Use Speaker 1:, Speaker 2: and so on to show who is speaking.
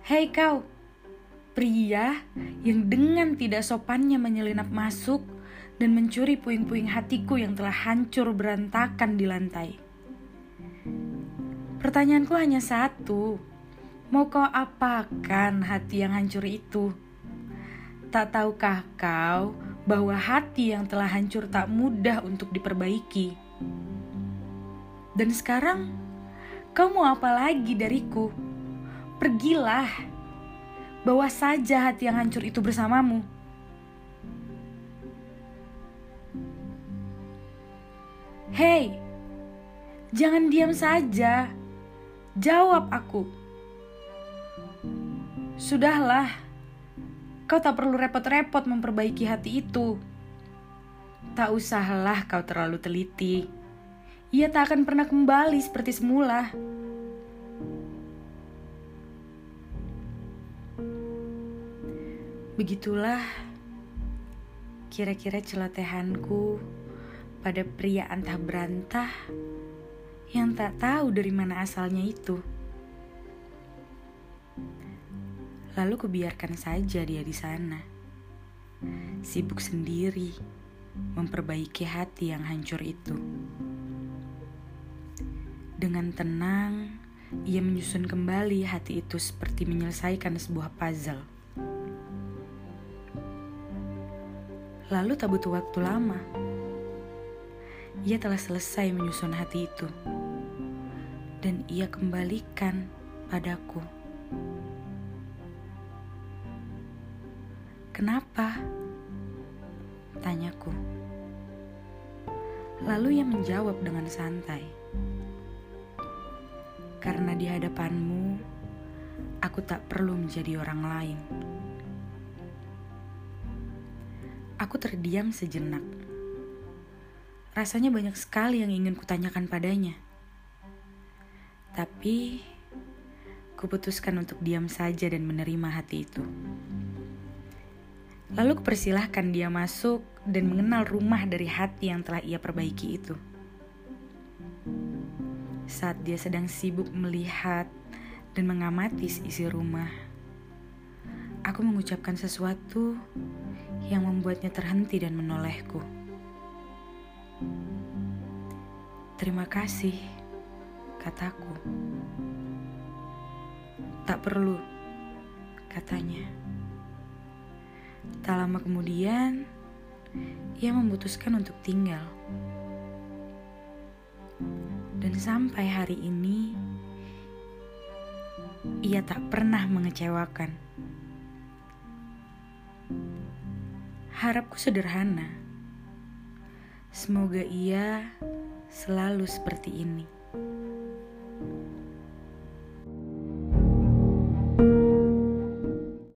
Speaker 1: Hei kau, pria yang dengan tidak sopannya menyelinap masuk dan mencuri puing-puing hatiku yang telah hancur berantakan di lantai. Pertanyaanku hanya satu, mau kau apakan hati yang hancur itu? Tak tahukah kau bahwa hati yang telah hancur tak mudah untuk diperbaiki? Dan sekarang, kau mau apa lagi dariku? Pergilah, bawa saja hati yang hancur itu bersamamu. Hei, jangan diam saja. Jawab aku. Sudahlah, kau tak perlu repot-repot memperbaiki hati itu. Tak usahlah kau terlalu teliti. Ia tak akan pernah kembali seperti semula. Begitulah kira-kira celotehanku pada pria antah berantah yang tak tahu dari mana asalnya itu. Lalu kubiarkan saja dia di sana, sibuk sendiri memperbaiki hati yang hancur itu. Dengan tenang, ia menyusun kembali hati itu seperti menyelesaikan sebuah puzzle. Lalu tak butuh waktu lama ia telah selesai menyusun hati itu, dan ia kembalikan padaku. Kenapa? Tanyaku. Lalu ia menjawab dengan santai. Karena di hadapanmu, aku tak perlu menjadi orang lain. Aku terdiam sejenak Rasanya banyak sekali yang ingin kutanyakan padanya. Tapi, kuputuskan untuk diam saja dan menerima hati itu. Lalu kupersilahkan dia masuk dan mengenal rumah dari hati yang telah ia perbaiki itu. Saat dia sedang sibuk melihat dan mengamati isi rumah, aku mengucapkan sesuatu yang membuatnya terhenti dan menolehku. Terima kasih, kataku. Tak perlu, katanya. Tak lama kemudian, ia memutuskan untuk tinggal. Dan sampai hari ini, ia tak pernah mengecewakan. Harapku sederhana. Semoga ia selalu seperti ini.